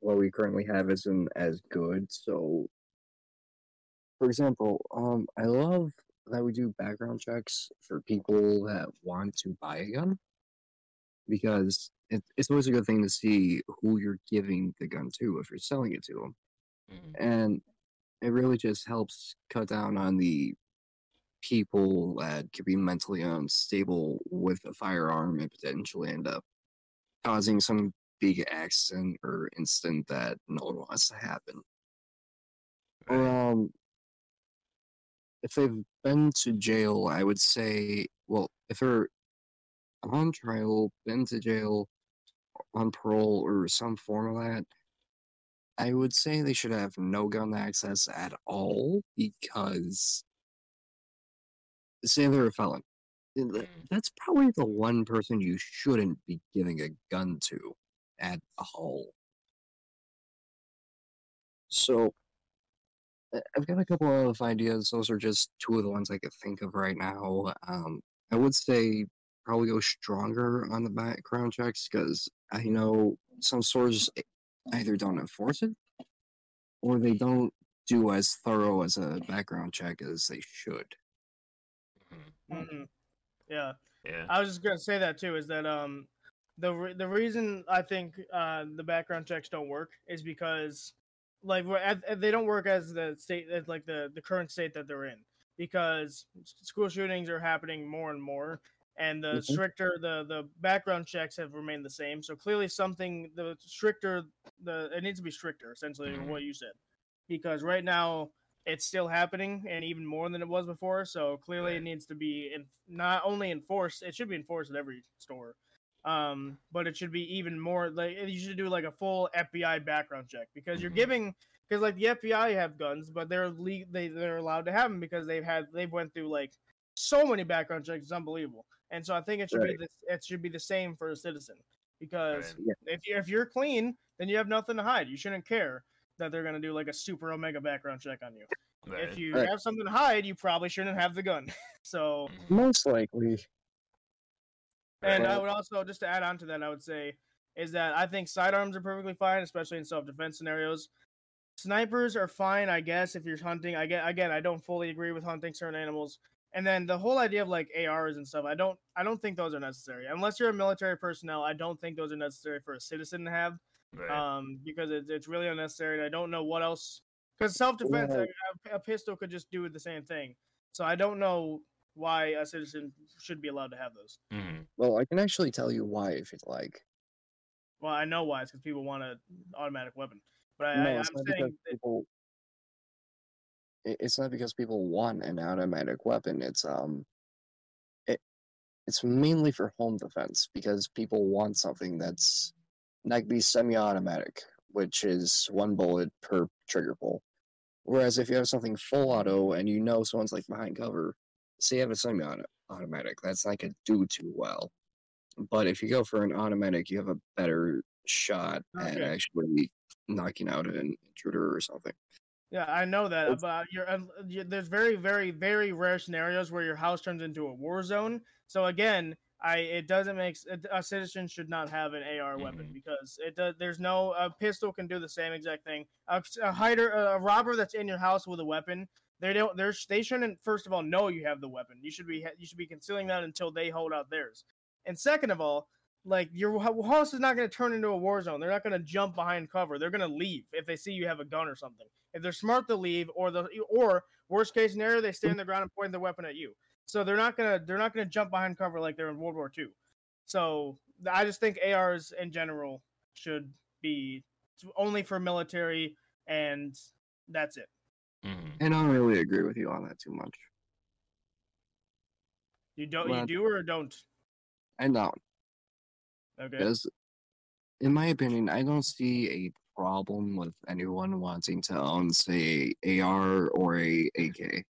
what we currently have isn't as good. So, for example, um, I love that we do background checks for people that want to buy a gun because it, it's always a good thing to see who you're giving the gun to if you're selling it to them, Mhm. and it really just helps cut down on the people that could be mentally unstable with a firearm and potentially end up causing some big accident or incident that no one wants to happen. Right. um, if they've been to jail, I would say, well, if they're on trial, been to jail, on parole, or some form of that, I would say they should have no gun access at all because, say they're a felon, Mm. that's probably the one person you shouldn't be giving a gun to at all. So, I've got a couple of ideas. Those are just two of the ones I could think of right now. Um, I would say probably go stronger on the background checks because I know some stores either don't enforce it or they don't do as thorough as a background check as they should. Mhm. hmm Yeah. Yeah. I was just gonna say that too. Is that um the re- the reason I think uh the background checks don't work is because like they don't work as the state as like the the current state that they're in because school shootings are happening more and more and the Mhm. stricter the the background checks have remained the same so clearly something the stricter the it needs to be stricter essentially Mhm. what you said because right now it's still happening and even more than it was before. So clearly, Right. it needs to be in, not only enforced. It should be enforced at every store, um, but it should be even more. Like you should do like a full FBI background check because you're Mhm. giving because like the FBI have guns, but they're le- they they're allowed to have them because they've had they've went through like so many background checks. It's unbelievable. And so I think it should Right. be this. It should be the same for a citizen because Right. if you if you're clean, then you have nothing to hide. You shouldn't care that they're gonna do like a super omega background check on you. Right. If you Right. have something to hide, you probably shouldn't have the gun. so. Most likely. And I would also just to add on to that, I would say is that I think sidearms are perfectly fine, especially in self-defense scenarios. Snipers are fine, I guess, if you're hunting. I get again, I don't fully agree with hunting certain animals. And then the whole idea of like ARs and stuff, I don't, I don't think those are necessary unless you're a military personnel. I don't think those are necessary for a citizen to have. Right. um, because it's, it's really unnecessary. And I don't know what else. Because self defense, Well- a, a pistol could just do the same thing. So I don't know why a citizen should be allowed to have those. Mhm. Well, I can actually tell you why if you'd like. Well, I know why. It's because people want an automatic weapon. But I, no, I, it's I'm not saying because that, people. It's not because people want an automatic weapon. It's um. It, it's mainly for home defense because people want something that's not gonna be semi-automatic, which is one bullet per trigger pull. Whereas if you have something full auto and you know someone's like behind cover, you have a semi-automatic, that's not gonna do too well. But if you go for an automatic, you have a better shot at actually knocking out an intruder or something. yeah, I know that. It's- But you're, uh, you there's very, very, very rare scenarios where your house turns into a war zone. So again, I it doesn't make a citizen should not have an AR weapon Mhm. because it does. There's no a pistol can do the same exact thing. A, a hider, a robber that's in your house with a weapon, they don't. They're, they shouldn't first of all know you have the weapon. You should be you should be concealing that until they hold out theirs. And second of all, like your hou- house is not going to turn into a war zone. They're not going to jump behind cover. They're going to leave if they see you have a gun or something. If they're smart to leave, or the or worst case scenario, they stay on the ground and point their weapon at you. So they're not gonna they're not gonna jump behind cover like they're in World War II. So I just think ARs in general should be only for military, and that's it. Mhm. And I don't really agree with you on that too much. You don't Well- you do or don't. I don't. Okay. Because, in my opinion, I don't see a problem with anyone wanting to own, say, AR or a AK.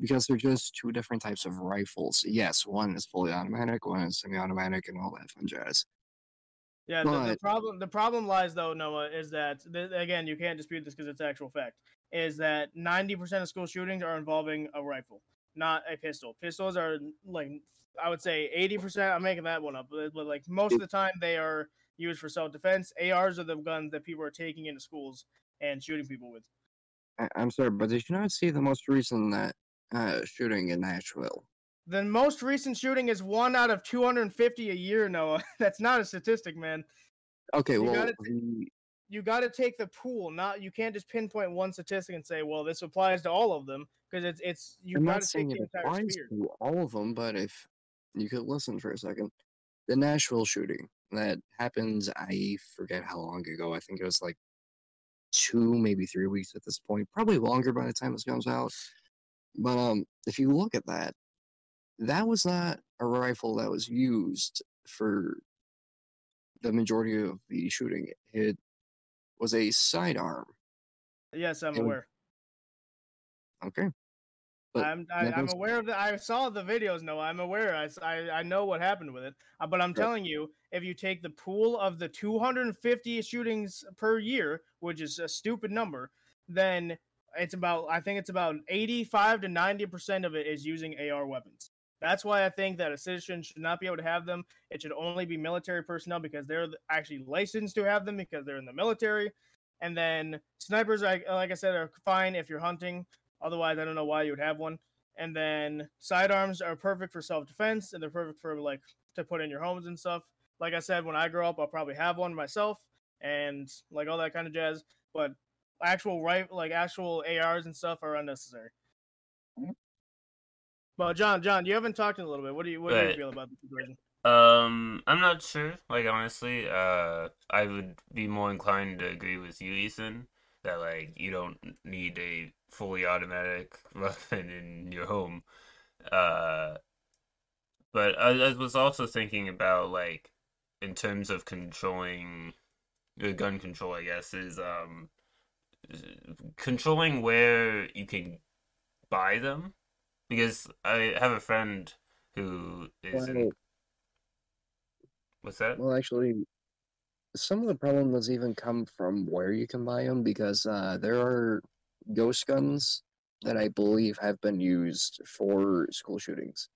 Because they're just two different types of rifles. Yes, one is fully automatic, one is semi-automatic, and all that fun jazz. Yeah, the, the problem the problem lies though, Noah, is that th- again you can't dispute this because it's actual fact. Is that ninety percent of school shootings are involving a rifle, not a pistol. Pistols are like I would say eighty percent. I'm making that one up, but, but like most of the time they are used for self defense. ARs are the guns that people are taking into schools and shooting people with. I- I'm sorry, but did you not see the most recent that uh, shooting in Nashville? The most recent shooting is one out of 250 a year, Noah. That's not a statistic, man. Okay, You well, gotta the, You got to take the pool. Not you can't just pinpoint one statistic and say, "Well, this applies to all of them," because it's it's you got not to take saying the it entire applies sphere. to all of them, but if you could listen for a second, the Nashville shooting that happened, I forget how long ago. I think it was like two, maybe three weeks at this point, probably longer by the time this comes out. But um, if you look at that, that was not a rifle that was used for the majority of the shooting. It was a sidearm. Yes, I'm was- aware. Okay. But I'm I, that I'm was- aware of the. I saw the videos. No, I'm aware. I I know what happened with it. Uh, but I'm Right. telling you, if you take the pool of the 250 shootings per year, which is a stupid number, then it's about. I think it's about 85 to 90 percent of it is using AR weapons. That's why I think that a citizen should not be able to have them. It should only be military personnel because they're actually licensed to have them because they're in the military. And then snipers, like I said, are fine if you're hunting. Otherwise, I don't know why you would have one. And then sidearms are perfect for self defense, and they're perfect for like to put in your homes and stuff. Like I said, when I grow up, I'll probably have one myself, and like all that kind of jazz. But actual right, like actual ARs and stuff are unnecessary. But John, John, you haven't talked in a little bit. What do you what do you feel about the situation? Um, I'm not sure. Like honestly, uh, I would be more inclined to agree with you, Ethan, that like you don't need a fully automatic weapon in your home. Uh, but I, I was also thinking about like in terms of controlling the gun control, I guess, is um controlling where you can buy them because I have a friend who is in What's that? Well, actually, some of the problem does even come from where you can buy them because uh, there are ghost guns that I believe have been used for school shootings.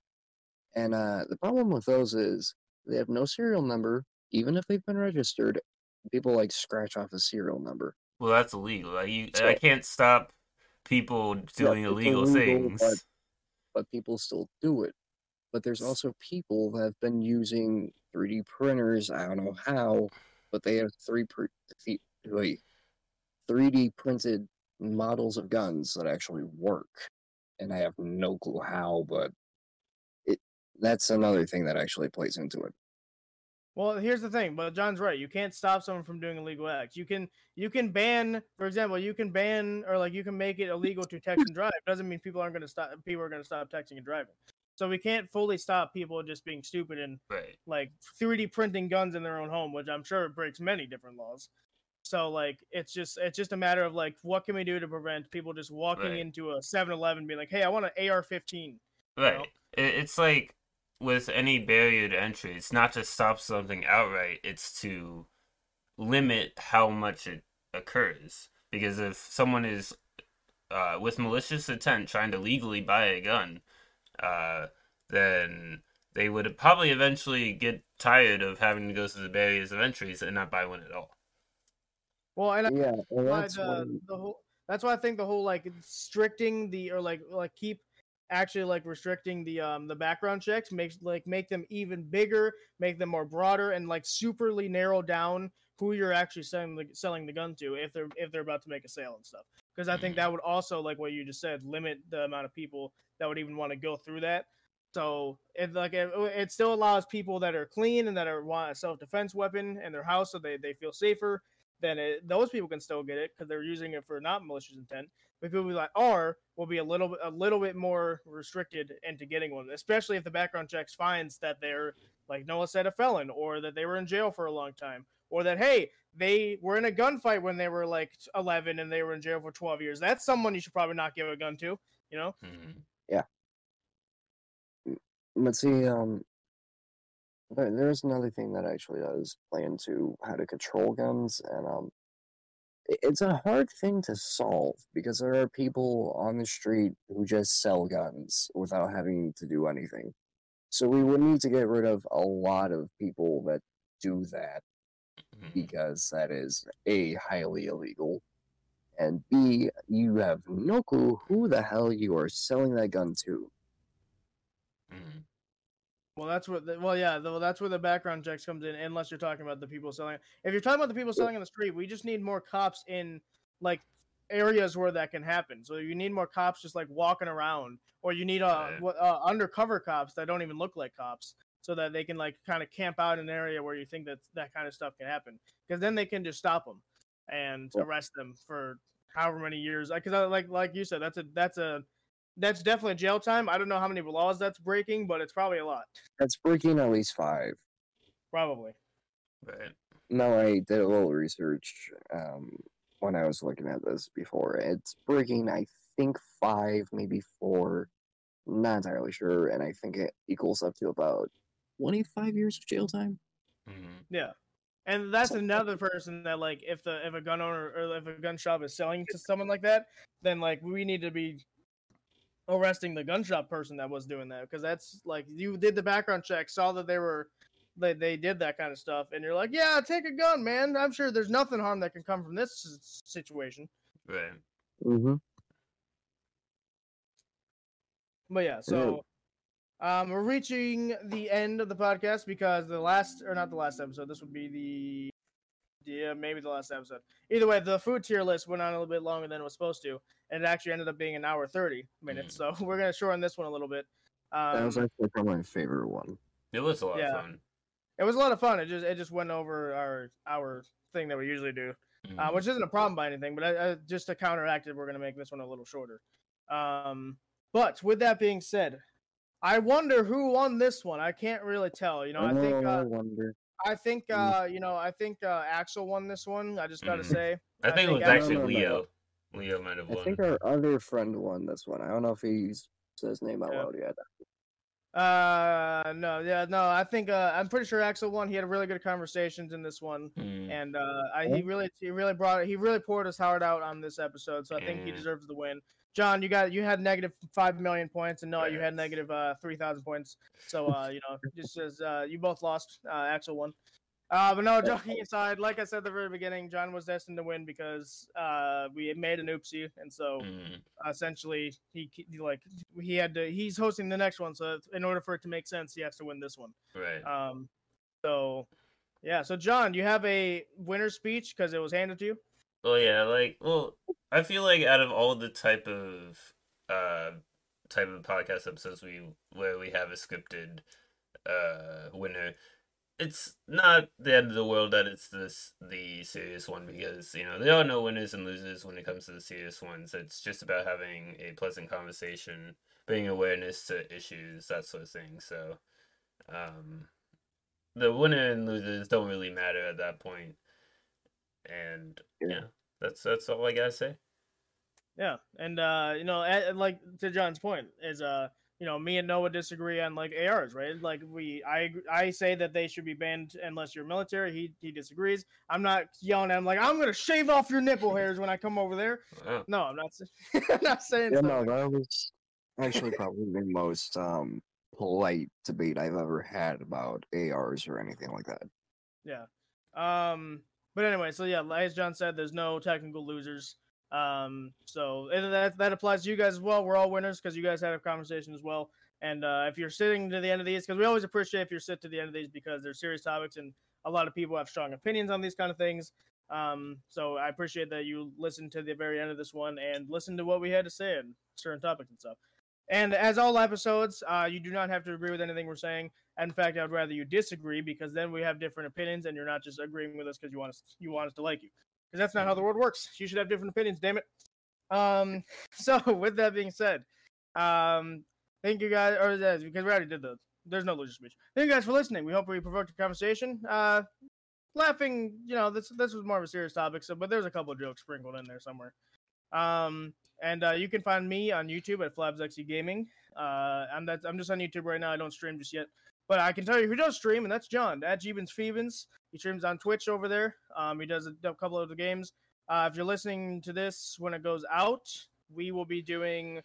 And uh, the problem with those is they have no serial number, even if they've been registered. People like scratch off a serial number. Well, that's illegal. Like, you, So- I can't stop people doing it's illegal, illegal, things. But- people still do it. But there's also people that have been using 3D printers. I don't know how, but they have three pr- th- wait, 3D printed models of guns that actually work, and I have no clue how. But it that's another thing that actually plays into it. Well, here's the thing, but John's right. You can't stop someone from doing illegal acts. You can you can ban, for example, you can ban or like you can make it illegal to text and drive. Doesn't mean people aren't going to stop. People are going to stop texting and driving. So we can't fully stop people just being stupid and right. like 3D printing guns in their own home, which I'm sure breaks many different laws. So like it's just it's just a matter of like what can we do to prevent people just walking Right. into a 7-Eleven being like, "Hey, I want an AR-15." Right. know? It's like with any barrier to entry, it's not to stop something outright, it's to limit how much it occurs. Because if someone is uh, with malicious intent trying to legally buy a gun, uh, then they would probably eventually get tired of having to go through the barriers of entries and not buy one at all. Well, and I Yeah, and why that's the, when, the whole that's why I think the whole like restricting the or like like keep actually like restricting the um the background checks makes like make them even bigger, make them more broader and like superly narrow down who you're actually selling the selling the gun to if they're if they're about to make a sale and stuff. Because I think that would also like what you just said limit the amount of people that would even want to go through that. So it like it, it still allows people that are clean and that are want a self defense weapon in their house so they, they feel safer then it, those people can still get it because they're using it for not malicious intent. But people that are will be a little bit a little bit more restricted into getting one, especially if the background checks finds that they're like Noah said a felon or that they were in jail for a long time or that hey they were in a gunfight when they were like 11 and they were in jail for 12 years. That's someone you should probably not give a gun to, you know? Mhm. but see, um, there, there's another thing that actually does play into how to control guns, and um, i- it's a hard thing to solve because there are people on the street who just sell guns without having to do anything. So we would need to get rid of a lot of people that do that Mhm. because that is A, highly illegal, and B, you have no clue who the hell you are selling that gun to. Mhm. Well, that's what. The, well, yeah. The, well, that's where the background checks comes in. Unless you're talking about the people selling. If you're talking about the people selling on the street, we just need more cops in like areas where that can happen. So you need more cops just like walking around, or you need uh, what uh undercover cops that don't even look like cops, so that they can like kind of camp out in an area where you think that that kind of stuff can happen. Because then they can just stop them and Yeah. arrest them for however many years. Because like like you said, that's a that's a that's definitely jail time. I don't know how many laws that's breaking, but it's probably a lot. That's breaking at least five. Probably. Right. No, I did a little research um, when I was looking at this before. It's breaking, I think, five, maybe four. Not entirely sure, and I think it equals up to about 25 years of jail time. Mhm. Yeah. And that's So- another person that like if the if a gun owner or if a gun shop is selling to someone like that, then like we need to be arresting the gun shop person that was doing that because that's like you did the background check, saw that they were they, they did that kind of stuff and you're like, "Yeah, take a gun, man. I'm sure there's nothing harm that can come from this situation." Right. Mm-hmm. But yeah, so um, we're reaching the end of the podcast because the last, or not the last episode, this would be the, yeah, maybe the last episode. Either way, the food tier list went on a little bit longer than it was supposed to, and it actually ended up being an hour thirty minutes. So we're gonna shorten this one a little bit. Um, That was actually probably my favorite one. It was a lot Yeah. of fun. it was a lot of fun. It just it just went over our our thing that we usually do. uh, Mhm. which isn't a problem by anything. But I, I, just to counteract it, we're gonna make this one a little shorter. Um, but with that being said, I wonder who won this one. I can't really tell. You know, I think Oh, I uh, wonder. I think Mm. uh, you know I think uh, Axel won this one. I just gotta Mhm. say. I I think it was I- actually No, no, no. Leo. Leo might have won. I think our other friend won this one. I don't know if he's said his name out Yeah. loud yet. Uh, no, yeah, no. I think uh, I'm pretty sure Axel won. He had really good conversations in this one. Mm. and uh, I, he really he really brought he really poured his heart out on this episode, so I think he Mm. deserves the win. John, you got you had negative five million points, and Noah, you had negative uh, three thousand points. So uh, you know, just as uh, you both lost, uh, Axel won. Uh, but no, joking aside, like I said at the very beginning, John was destined to win because uh, we made an oopsie, and so Mm. essentially he, he like he had to he's hosting the next one, so in order for it to make sense, he has to win this one. Right. Um, so yeah. So John, you have a winner speech because it was handed to you. Oh yeah, like, well, I feel like out of all the type of uh type of podcast episodes we where we have a scripted uh winner, it's not the end of the world that it's this the serious one because you know there are no winners and losers when it comes to the serious ones. It's just about having a pleasant conversation, bringing awareness to issues, that sort of thing. So, um, the winner and losers don't really matter at that point, and Yeah. Yeah, that's that's all I gotta say. Yeah, and uh, you know, a- and like to John's point is uh, you know, me and Noah disagree on like ARs, right? Like we, I, I say that they should be banned unless you're military. He, he disagrees. I'm not yelling at him like I'm gonna shave off your nipple hairs when I come over there. Wow. No, I'm not. I'm not saying. Yeah, stuff no, that was actually probably the most um, polite debate I've ever had about ARs or anything like that. Yeah. Um. But anyway, so yeah, as John said, there's no technical losers. Um. So that that applies to you guys as well. We're all winners because you guys had a conversation as well. And uh, if you're sitting to the end of these, because we always appreciate if you're sit to the end of these because they're serious topics and a lot of people have strong opinions on these kind of things. Um. So I appreciate that you listened to the very end of this one and listened to what we had to say on certain topics and stuff. And as all episodes, uh, you do not have to agree with anything we're saying. In fact, I'd rather you disagree because then we have different opinions, and you're not just agreeing with us because you want us you want us to like you. Because that's not how the world works. You should have different opinions. Damn it. Um. So with that being said, um, thank you guys, or because we already did those. There's no loser speech. Thank you guys for listening. We hope we provoked a conversation. Uh, laughing. You know, this this was more of a serious topic. So, but there's a couple of jokes sprinkled in there somewhere. Um, and uh, you can find me on YouTube at FlabsXE Gaming. Uh, I'm that's I'm just on YouTube right now. I don't stream just yet. But I can tell you who does stream, and that's John at Jeebins Phoebins. He streams on Twitch over there. Um, he does a, a couple of the games. Uh, if you're listening to this when it goes out, we will be doing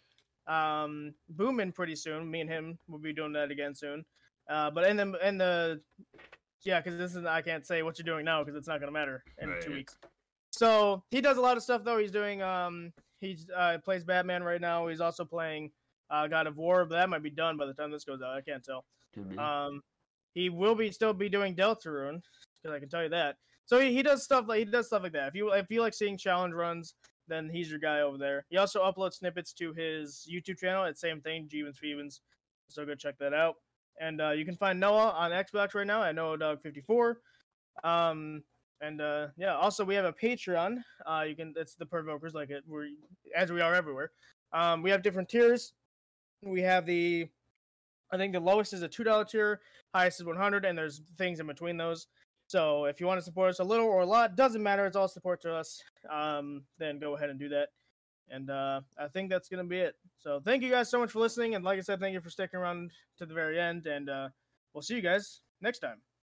um, Boomin pretty soon. Me and him will be doing that again soon. Uh, but in the in the yeah, because this is I can't say what you're doing now because it's not gonna matter in Right. two weeks. So he does a lot of stuff though. He's doing um he's uh plays Batman right now. He's also playing uh God of War, but that might be done by the time this goes out. I can't tell. Um, he will be still be doing Deltarune because I can tell you that. So he, he does stuff like he does stuff like that. If you if you like seeing challenge runs, then he's your guy over there. He also uploads snippets to his YouTube channel. It's same thing, Jeevens Fevens. So go check that out. And uh, you can find Noah on Xbox right now at Noah Dog 54. Um, and uh, yeah, also we have a Patreon. Uh, you can it's the Provokers like it We're as we are everywhere. Um, we have different tiers. We have the I think the lowest is a two dollar tier, highest is one hundred, and there's things in between those. So if you want to support us a little or a lot, doesn't matter. It's all support to us. Um, then go ahead and do that. And uh, I think that's gonna be it. So thank you guys so much for listening, and like I said, thank you for sticking around to the very end. And uh, we'll see you guys next time.